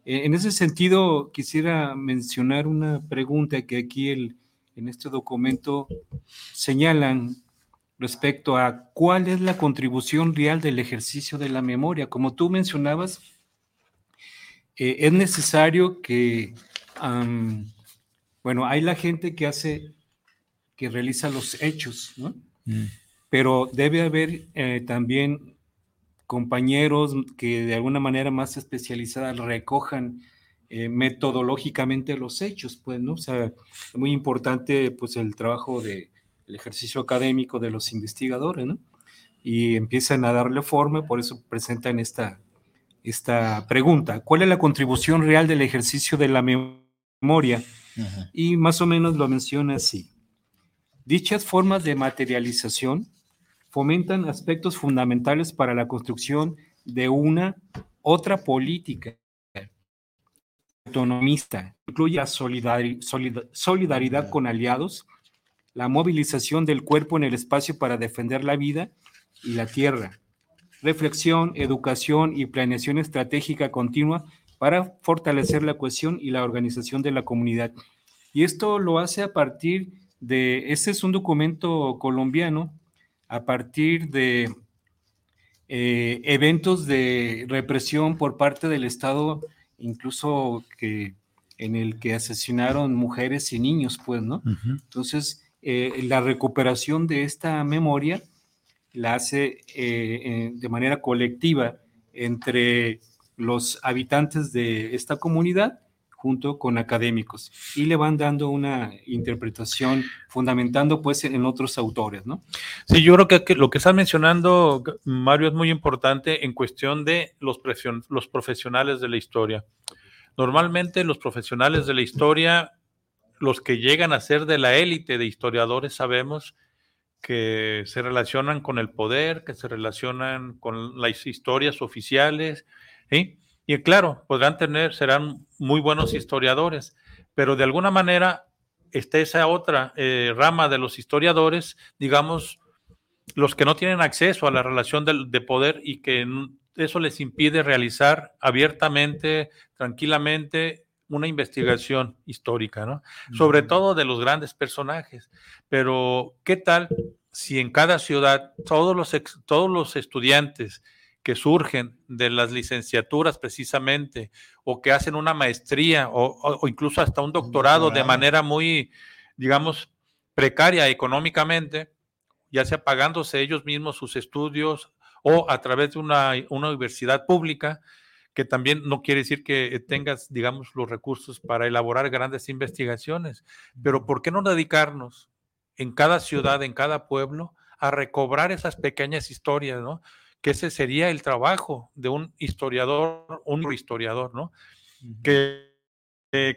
Eh, En ese sentido, quisiera mencionar una pregunta que aquí el, en este documento señalan respecto a cuál es la contribución real del ejercicio de la memoria. Como tú mencionabas, eh, es necesario que, am, bueno, hay la gente que hace, que realiza los hechos, ¿no? Mm. pero debe haber eh, también compañeros que de alguna manera más especializada recojan eh, metodológicamente los hechos, pues, ¿no? O sea, es muy importante, pues, el trabajo de el ejercicio académico de los investigadores, ¿no? Y empiezan a darle forma, por eso presentan esta, esta pregunta. ¿Cuál es la contribución real del ejercicio de la memoria? Ajá. Y más o menos lo menciona así. Dichas formas de materialización fomentan aspectos fundamentales para la construcción de una otra política autonomista. Incluye la solidari- solida- solidaridad con aliados, la movilización del cuerpo en el espacio para defender la vida y la tierra, reflexión, educación y planeación estratégica continua para fortalecer la cohesión y la organización de la comunidad. Y esto lo hace a partir de, este es un documento colombiano, a partir de eh, eventos de represión por parte del Estado, incluso que en el que asesinaron mujeres y niños, pues, ¿no? Ujú. Entonces, eh, la recuperación de esta memoria la hace eh, eh, de manera colectiva entre los habitantes de esta comunidad junto con académicos y le van dando una interpretación fundamentando pues en otros autores, ¿no? Sí, yo creo que lo que estás mencionando, Mario, es muy importante en cuestión de los, los profesionales de la historia. Normalmente los profesionales de la historia, los que llegan a ser de la élite de historiadores, sabemos que se relacionan con el poder, que se relacionan con las historias oficiales, ¿sí? Y claro, podrán tener, serán muy buenos historiadores, pero de alguna manera está esa otra eh, rama de los historiadores, digamos, los que no tienen acceso a la relación de, poder y que eso les impide realizar abiertamente, tranquilamente, una investigación histórica, ¿no? Sobre todo de los grandes personajes. Pero, ¿qué tal si en cada ciudad todos los, todos los estudiantes que surgen de las licenciaturas precisamente, o que hacen una maestría o, incluso hasta un doctorado, de manera muy, digamos, precaria económicamente, ya sea pagándose ellos mismos sus estudios o a través de una, una universidad pública, que también no quiere decir que tengas, digamos, los recursos para elaborar grandes investigaciones, pero ¿por qué no dedicarnos en cada ciudad, en cada pueblo, a recobrar esas pequeñas historias, ¿no? Que ese sería el trabajo de un historiador, un historiador, ¿no? Que,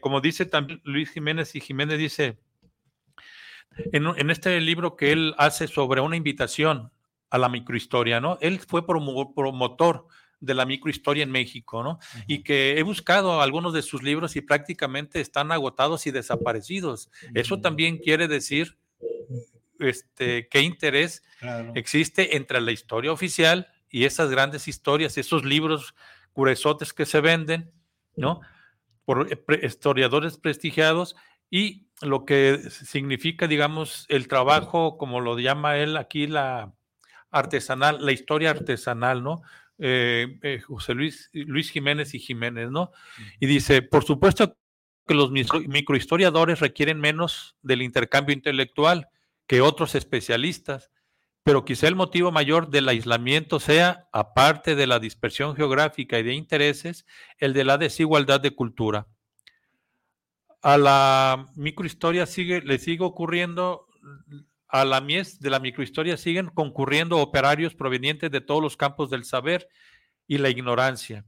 como dice también Luis Jiménez, y Jiménez dice, en, este libro que él hace sobre una invitación a la microhistoria, ¿no? Él fue promotor de la microhistoria en México, ¿no? Y que he buscado algunos de sus libros y prácticamente están agotados y desaparecidos. Eso también quiere decir este, qué interés existe entre la historia oficial y esas grandes historias, esos libros gruesotes que se venden, ¿no? Por eh, historiadores prestigiados y lo que significa, digamos, el trabajo, como lo llama él aquí, la artesanal, la historia artesanal, ¿no? Eh, eh, José Luis, Luis Jiménez y Jiménez, ¿no? Y dice, por supuesto que los microhistoriadores requieren menos del intercambio intelectual que otros especialistas, pero quizá el motivo mayor del aislamiento sea, aparte de la dispersión geográfica y de intereses, el de la desigualdad de cultura. A la microhistoria sigue, le sigue ocurriendo, a la mies de la microhistoria siguen concurriendo operarios provenientes de todos los campos del saber y la ignorancia,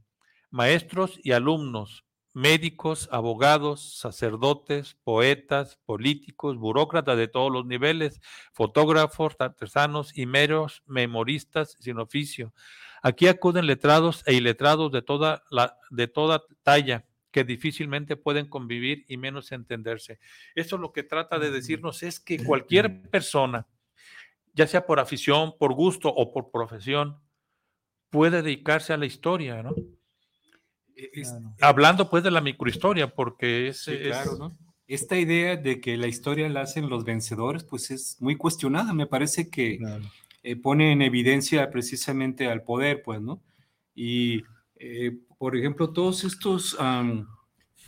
maestros y alumnos, médicos, abogados, sacerdotes, poetas, políticos, burócratas de todos los niveles, fotógrafos, artesanos y meros memoristas sin oficio. Aquí acuden letrados e iletrados de toda, la, de toda talla que difícilmente pueden convivir y menos entenderse. Eso lo que trata de decirnos es que cualquier persona, ya sea por afición, por gusto o por profesión, puede dedicarse a la historia, ¿no? E, hablando pues de la microhistoria, porque es, claro, Esta idea de que la historia la hacen los vencedores, pues es muy cuestionada. Me parece que eh, pone en evidencia precisamente al poder, pues, ¿no? Y, eh, por ejemplo, todos estos,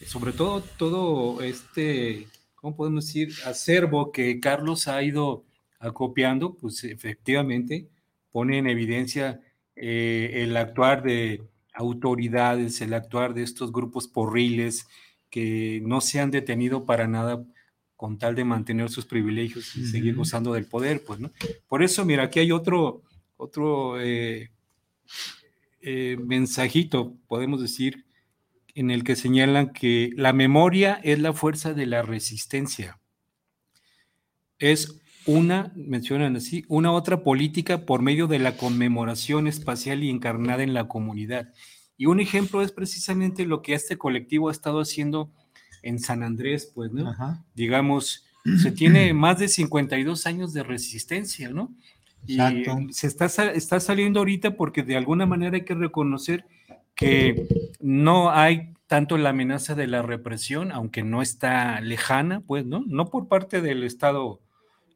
sobre todo, todo este, ¿cómo podemos decir? Acervo que Carlos ha ido acopiando, pues efectivamente pone en evidencia eh, el actuar de autoridades, el actuar de estos grupos porriles que no se han detenido para nada con tal de mantener sus privilegios y seguir gozando del poder, pues, ¿no? Por eso, mira, aquí hay otro, otro eh, eh, mensajito, podemos decir, en el que señalan que la memoria es la fuerza de la resistencia. Es una, mencionan así, una otra política por medio de la conmemoración espacial y encarnada en la comunidad. Y un ejemplo es precisamente lo que este colectivo ha estado haciendo en San Andrés, pues, ¿no? Digamos, se tiene más de 52 años de resistencia, ¿no? Y se está, está saliendo ahorita porque de alguna manera hay que reconocer que no hay tanto la amenaza de la represión, aunque no está lejana, pues, ¿no? No por parte del Estado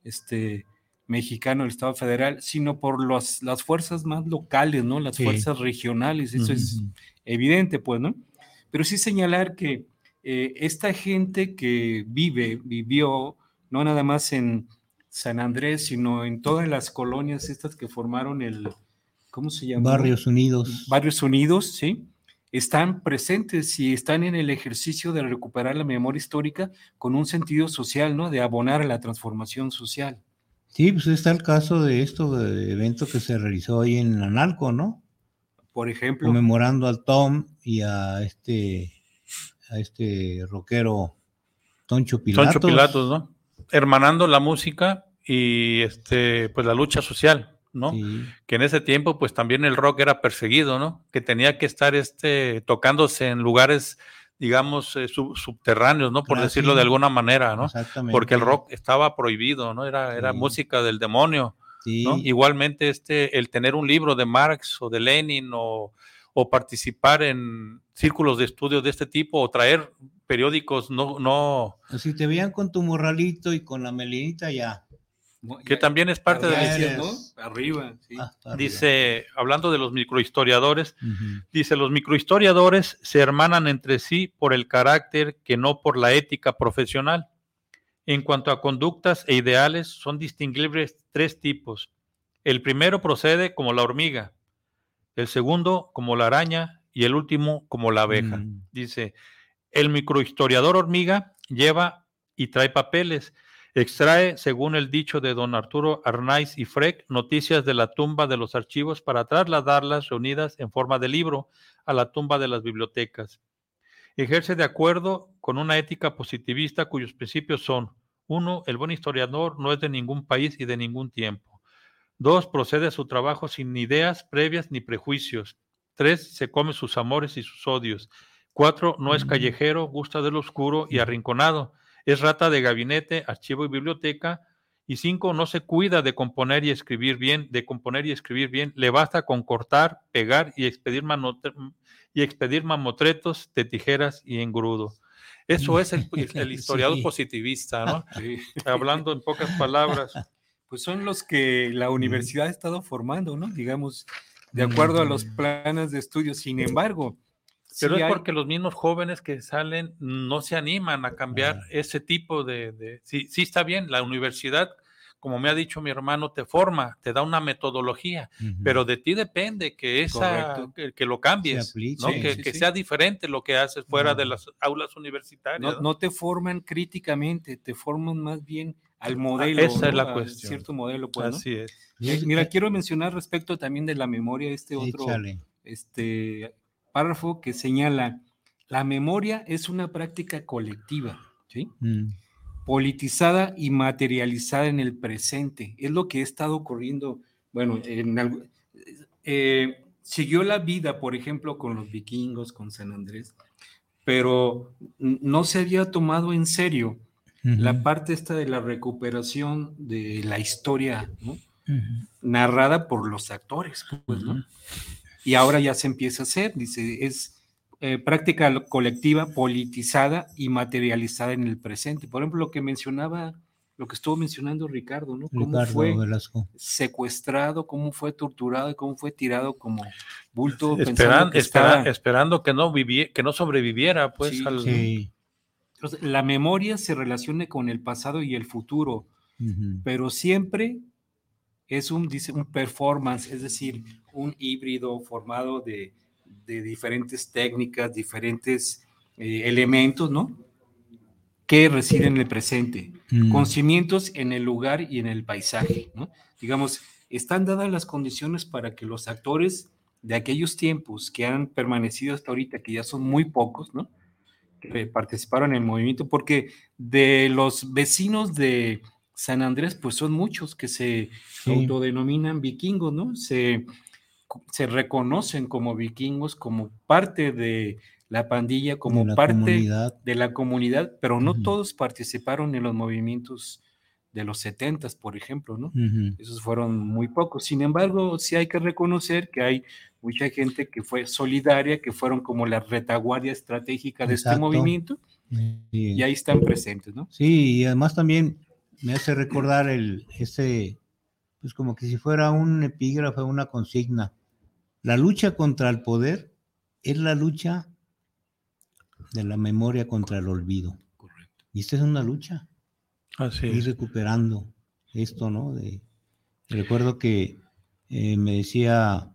este, mexicano, el Estado federal, sino por las fuerzas más locales, ¿no? Las fuerzas regionales, eso es evidente, pues, ¿no? Pero sí señalar que eh, esta gente que vive, vivió, no nada más en San Andrés, sino en todas las colonias estas que formaron el, ¿cómo se llama? Barrios Unidos. Barrios Unidos, sí, están presentes y están en el ejercicio de recuperar la memoria histórica con un sentido social, ¿no? De abonar a la transformación social. Sí, pues está el caso de esto, de evento que se realizó ahí en Analco, ¿no? Por ejemplo. Conmemorando al Tom y a este, a este rockero Toncho Pilatos. Toncho Pilatos, ¿no? Hermanando la música y este, pues la lucha social. ¿No? Que en ese tiempo, pues también el rock era perseguido, ¿no? Que tenía que estar este, tocándose en lugares, digamos, eh, subterráneos, ¿no? Por ah, decirlo de alguna manera, ¿no? Porque el rock estaba prohibido, ¿no? Era, era música del demonio. ¿no? Igualmente, este, el tener un libro de Marx o de Lenin o, o participar en círculos de estudio de este tipo o traer periódicos, no, no. Si te veían con tu morralito y con la melinita, ya que también es parte de la ¿no? Arriba, ah, Dice, hablando de los microhistoriadores, dice, los microhistoriadores se hermanan entre sí por el carácter que no por la ética profesional. En cuanto a conductas e ideales, son distinguibles tres tipos. El primero procede como la hormiga, el segundo como la araña y el último como la abeja. Mm. Dice, el microhistoriador hormiga lleva y trae papeles, Extrae, según el dicho de don Arturo Arnaiz y Freck, noticias de la tumba de los archivos para trasladarlas reunidas en forma de libro a la tumba de las bibliotecas. Ejerce de acuerdo con una ética positivista cuyos principios son, uno, el buen historiador no es de ningún país y de ningún tiempo. Dos, procede a su trabajo sin ideas previas ni prejuicios. Tres, se come sus amores y sus odios. Cuatro, no es callejero, gusta del oscuro y arrinconado es rata de gabinete, archivo y biblioteca. Y cinco, no se cuida de componer y escribir bien, de componer y escribir bien. Le basta con cortar, pegar y expedir, y expedir mamotretos de tijeras y engrudo. Eso es el, historiador positivista, ¿no? Hablando en pocas palabras. Pues son los que la universidad ha estado formando, ¿no? Digamos, de acuerdo a los planes de estudio. Sin embargo, pero es porque los mismos jóvenes que salen no se animan a cambiar ese tipo de, sí, sí, está bien, la universidad, como me ha dicho mi hermano, te forma, te da una metodología, pero de ti depende que esa, que, lo cambies, que, sea diferente lo que haces fuera de las aulas universitarias. No, te forman críticamente, te forman más bien al ah, modelo. Esa es la cuestión. Cierto modelo, pues, Así es. Eh, mira, quiero mencionar respecto también de la memoria, este otro, este párrafo que señala, la memoria es una práctica colectiva, ¿sí? Mm. politizada y materializada en el presente. Es lo que ha estado ocurriendo, bueno, en, eh, siguió la vida, por ejemplo, con los vikingos, con San Andrés, pero no se había tomado en serio la parte esta de la recuperación de la historia, narrada por los actores, pues, ¿no? Y ahora ya se empieza a hacer, dice, es eh, práctica colectiva, politizada y materializada en el presente. Por ejemplo, lo que mencionaba, lo que estuvo mencionando Ricardo, ¿no? Cómo fue secuestrado, cómo fue torturado y cómo fue tirado como bulto. Esperando que, esperando que no que no sobreviviera, pues. la memoria se relaciona con el pasado y el futuro, pero siempre es un, dice, un performance, es decir, un híbrido formado de, diferentes técnicas, diferentes eh, elementos, ¿no? Que residen en el presente, mm. con cimientos en el lugar y en el paisaje, ¿no? Digamos, están dadas las condiciones para que los actores de aquellos tiempos que han permanecido hasta ahorita, que ya son muy pocos, ¿no? Que participaron en el movimiento, porque de los vecinos de San Andrés, pues son muchos que se autodenominan vikingos, ¿no? Se, se reconocen como vikingos, como parte de la pandilla, como parte de la comunidad, pero no todos participaron en los movimientos de los setentas, por ejemplo, ¿no? Esos fueron muy pocos. Sin embargo, sí hay que reconocer que hay mucha gente que fue solidaria, que fueron como la retaguardia estratégica de este movimiento, y ahí están presentes, ¿no? Sí, y además también me hace recordar el, ese, pues como que si fuera un epígrafe, una consigna. La lucha contra el poder es la lucha de la memoria contra el olvido. Correcto. Y esta es una lucha. Así Ir recuperando esto, ¿no? De, recuerdo que eh, me decía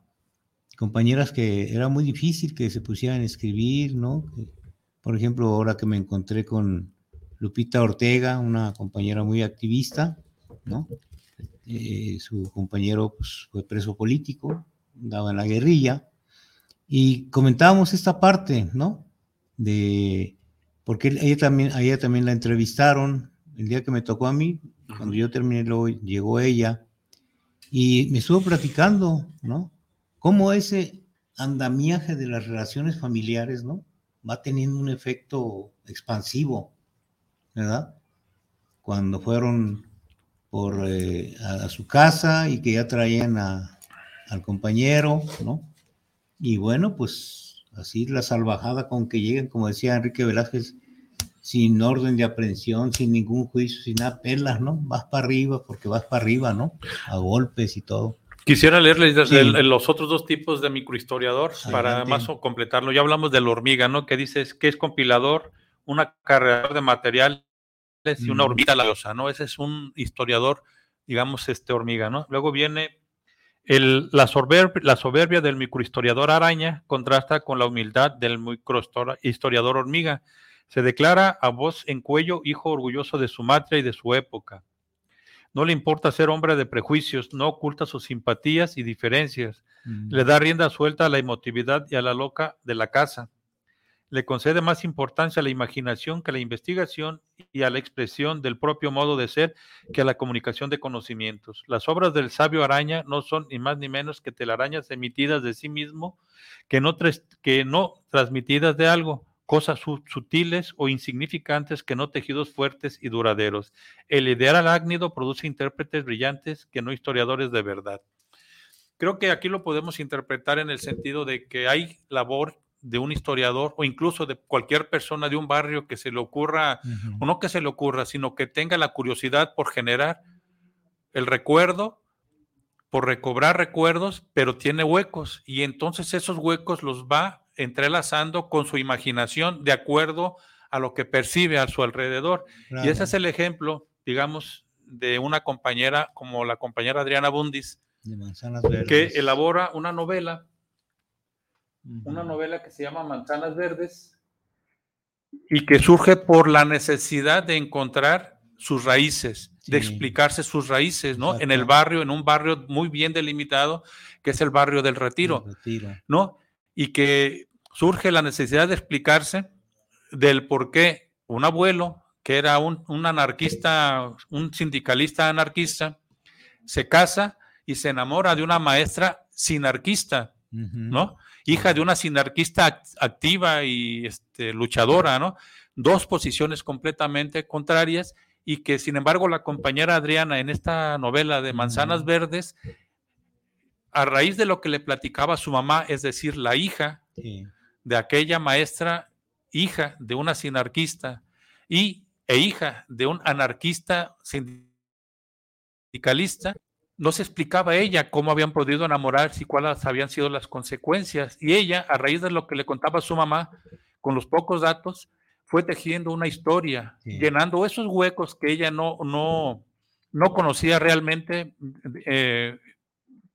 compañeras que era muy difícil que se pusieran a escribir, ¿no? Por ejemplo, ahora que me encontré con Lupita Ortega, una compañera muy activista, ¿no? Eh, su compañero pues, fue preso político, andaba en la guerrilla, y comentábamos esta parte, ¿no? De, porque ella también, a ella también la entrevistaron el día que me tocó a mí, cuando yo terminé, luego llegó ella, y me estuvo platicando, ¿no? Cómo ese andamiaje de las relaciones familiares, ¿no? Va teniendo un efecto expansivo, ¿verdad? Cuando fueron por, eh, a, su casa y que ya traían al compañero, ¿no? Y bueno, pues así la salvajada con que lleguen, como decía Enrique Velázquez, sin orden de aprehensión, sin ningún juicio, sin nada, pelas, ¿no? Vas para arriba porque vas para arriba, ¿no? A golpes y todo. Quisiera leerles los otros dos tipos de microhistoriador para más completarlo. Ya hablamos de la hormiga, ¿no? Que dices que es compilador, un acarreador de material y una hormiga labiosa, ¿no? Ese es un historiador, digamos, este hormiga, ¿no? Luego viene el, la, soberbia, la soberbia del microhistoriador araña contrasta con la humildad del microhistoriador hormiga. Se declara a voz en cuello hijo orgulloso de su matria y de su época. No le importa ser hombre de prejuicios, no oculta sus simpatías y diferencias. Le da rienda suelta a la emotividad y a la loca de la casa le concede más importancia a la imaginación que a la investigación y a la expresión del propio modo de ser que a la comunicación de conocimientos. Las obras del sabio araña no son ni más ni menos que telarañas emitidas de sí mismo, que no, que no transmitidas de algo, cosas sutiles o insignificantes que no tejidos fuertes y duraderos. El ideal arácnido produce intérpretes brillantes que no historiadores de verdad. Creo que aquí lo podemos interpretar en el sentido de que hay labor de un historiador o incluso de cualquier persona de un barrio que se le ocurra, o no que se le ocurra, sino que tenga la curiosidad por generar el recuerdo, por recobrar recuerdos, pero tiene huecos y entonces esos huecos los va entrelazando con su imaginación de acuerdo a lo que percibe a su alrededor. Y ese es el ejemplo, digamos, de una compañera como la compañera Adriana Bundis, que elabora una novela una novela que se llama Manzanas Verdes y que surge por la necesidad de encontrar sus raíces, de explicarse sus raíces, ¿no? En el barrio, en un barrio muy bien delimitado, que es el barrio del Retiro, ¿no? Y que surge la necesidad de explicarse del por qué un abuelo, que era un, un anarquista, un sindicalista anarquista, se casa y se enamora de una maestra sinarquista, ¿no? Hija de una sinarquista activa y este, luchadora, ¿no? Dos posiciones completamente contrarias y que sin embargo la compañera Adriana en esta novela de Manzanas Verdes, a raíz de lo que le platicaba su mamá, es decir, la hija de aquella maestra, hija de una sinarquista y, e hija de un anarquista sindicalista, no se explicaba ella cómo habían podido enamorarse y cuáles habían sido las consecuencias. Y ella, a raíz de lo que le contaba su mamá, con los pocos datos, fue tejiendo una historia, llenando esos huecos que ella no, no, no conocía realmente eh,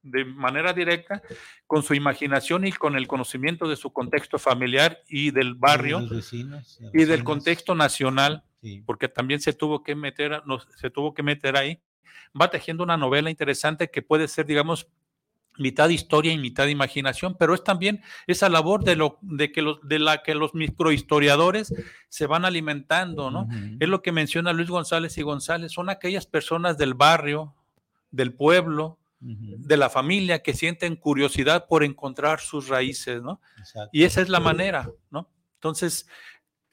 de manera directa, con su imaginación y con el conocimiento de su contexto familiar y del barrio y del contexto nacional, porque también se tuvo que meter, se tuvo que meter ahí va tejiendo una novela interesante que puede ser, digamos, mitad historia y mitad imaginación, pero es también esa labor de, lo, de, que los, de la que los microhistoriadores se van alimentando, ¿no? Es lo que menciona Luis González y González, son aquellas personas del barrio, del pueblo, de la familia que sienten curiosidad por encontrar sus raíces, ¿no? Y esa es la manera, ¿no? Entonces,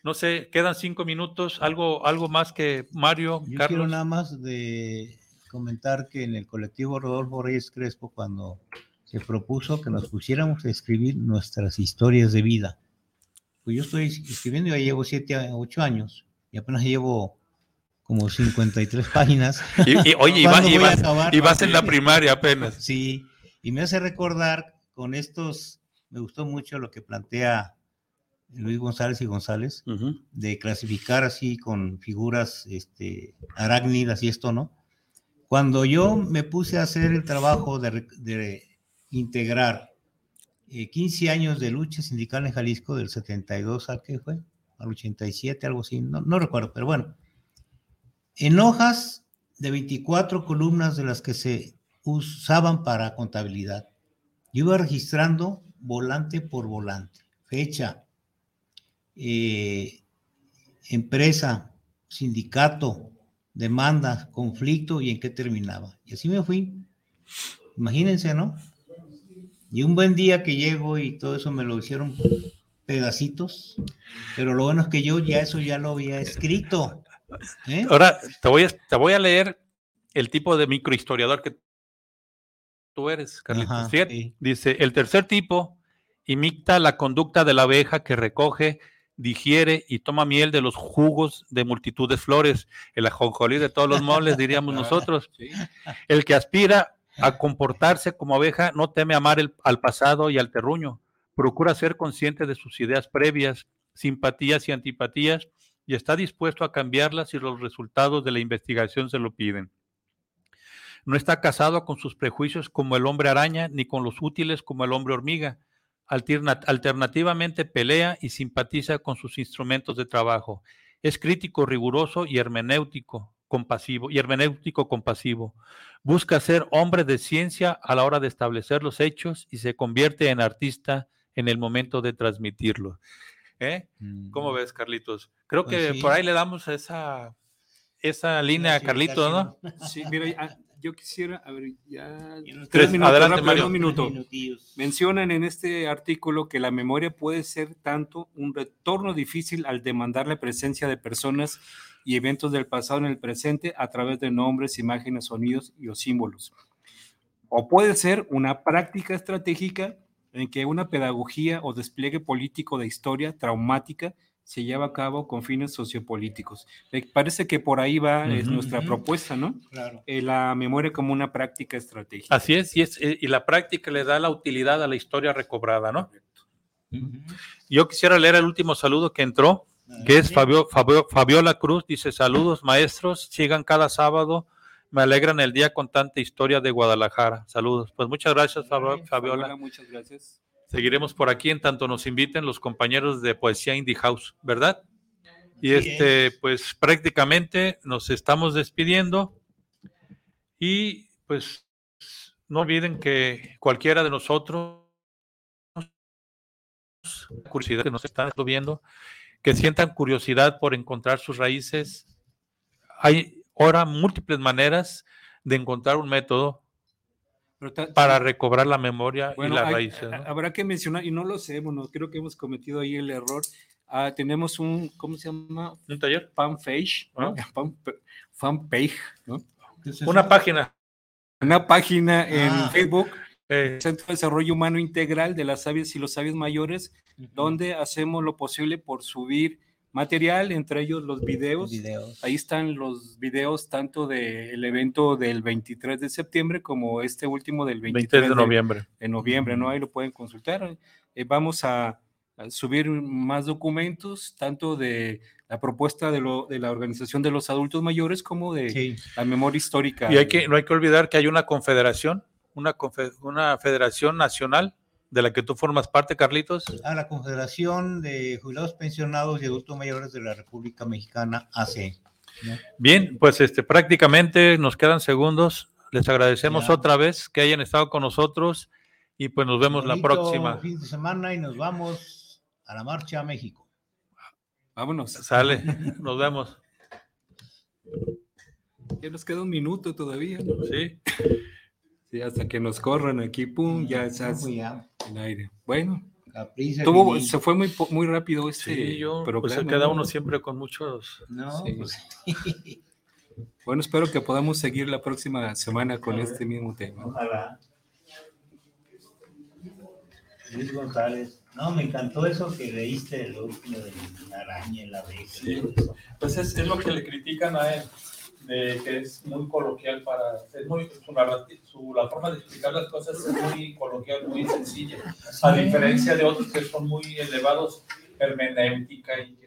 no sé, quedan cinco minutos, algo, algo más que Mario. Yo quiero nada más de comentar que en el colectivo Rodolfo Reyes Crespo, cuando se propuso que nos pusiéramos a escribir nuestras historias de vida, pues yo estoy escribiendo, ya llevo siete, ocho años y apenas llevo como 53 páginas. Y, oye, y, vas, y vas en la primaria apenas. Sí, y me hace recordar con estos, me gustó mucho lo que plantea Luis González y González, de clasificar así con figuras este, arácnidas y esto, ¿no? Cuando yo me puse a hacer el trabajo de, integrar 15 años de lucha sindical en Jalisco del 72 al que fue, al 87, algo así, no, no recuerdo, pero bueno. En hojas de 24 columnas de las que se usaban para contabilidad, yo iba registrando volante por volante, fecha, eh, empresa, sindicato, demanda, conflicto y en qué terminaba. Y así me fui. Imagínense, ¿no? Y un buen día que llego y todo eso me lo hicieron pedacitos, pero lo bueno es que yo ya eso ya lo había escrito. ¿eh? Ahora te voy, a, te voy a leer el tipo de microhistoriador que tú eres, Carlitos. Dice, el tercer tipo imita la conducta de la abeja que recoge digiere y toma miel de los jugos de multitud de flores, el ajonjolí de todos los moles, diríamos nosotros. El que aspira a comportarse como abeja no teme amar al pasado y al terruño, procura ser consciente de sus ideas previas, simpatías y antipatías, y está dispuesto a cambiarlas si los resultados de la investigación se lo piden. No está casado con sus prejuicios como el hombre araña, ni con los útiles como el hombre hormiga alternativamente pelea y simpatiza con sus instrumentos de trabajo. Es crítico, riguroso y hermenéutico compasivo y hermenéutico compasivo. Busca ser hombre de ciencia a la hora de establecer los hechos y se convierte en artista en el momento de transmitirlos. ¿Eh? ¿Cómo mm. ves, Carlitos? Creo pues que por ahí le damos esa, esa línea a Carlitos, ¿no? Sí, mira, yo quisiera, a ver, ya tres minutos, adelante, un minuto. Mencionan en este artículo que la memoria puede ser tanto un retorno difícil al demandar la presencia de personas y eventos del pasado en el presente a través de nombres, imágenes, sonidos y o símbolos. O puede ser una práctica estratégica en que una pedagogía o despliegue político de historia traumática se lleva a cabo con fines sociopolíticos. parece que por ahí va es nuestra propuesta, ¿no? Claro. Eh, la memoria como una práctica estratégica. Así es y, es, eh, y la práctica le da la utilidad a la historia recobrada, ¿no? Yo quisiera leer el último saludo que entró, que es Fabio, Fabiola Cruz, dice saludos maestros, sigan cada sábado, me alegran el día con tanta historia de Guadalajara. Saludos. Pues muchas gracias, Fabiola. Fabiola. Muchas gracias. Seguiremos por aquí en tanto nos inviten los compañeros de Poesía Indie House, ¿verdad? Y este, pues prácticamente nos estamos despidiendo. Y pues no olviden que cualquiera de nosotros, curiosidad que nos están viendo, que sientan curiosidad por encontrar sus raíces. Hay ahora múltiples maneras de encontrar un método para recobrar la memoria y las raíces. Habrá que mencionar, y no lo sé, bueno, creo que hemos cometido ahí el error. Ah, tenemos un, ¿cómo se llama? Un taller. Fanpage, ¿no? fanpage, ¿no? Una página. Una página en ah. Facebook, eh. Centro de Desarrollo Humano Integral de las Sabias y los Sabios Mayores, donde hacemos lo posible por subir material, entre ellos los videos. Ahí están los videos tanto del evento del 23 de septiembre como este último del 23 de noviembre. De, noviembre, ¿no? Ahí lo pueden consultar. Eh, vamos a, subir más documentos, tanto de la propuesta de, lo, de, la Organización de los Adultos Mayores como de la memoria histórica. Y hay que, no hay que olvidar que hay una confederación, una, una federación nacional de la que tú formas parte, Carlitos? A la Confederación de Jubilados Pensionados y Adultos Mayores de la República Mexicana, AC. Bien, pues este, prácticamente nos quedan segundos. Les agradecemos otra vez que hayan estado con nosotros y pues nos vemos la próxima. Fin de semana y nos vamos a la marcha a México. Vámonos. Sale, nos vemos. Ya nos queda un minuto todavía. Sí hasta que nos corran aquí, pum, ya estás en aire. Bueno, se fue muy, muy rápido este pero pues se queda uno siempre con muchos. Pues bueno, espero que podamos seguir la próxima semana con este mismo tema. Ojalá. Luis González. No, me encantó eso que leíste el último de la araña en la abeja. Pues es, es, lo que le critican a él de que es muy coloquial para, es muy, su, la forma de explicar las cosas es muy coloquial, muy sencilla, a diferencia de otros que son muy elevados hermenéutica y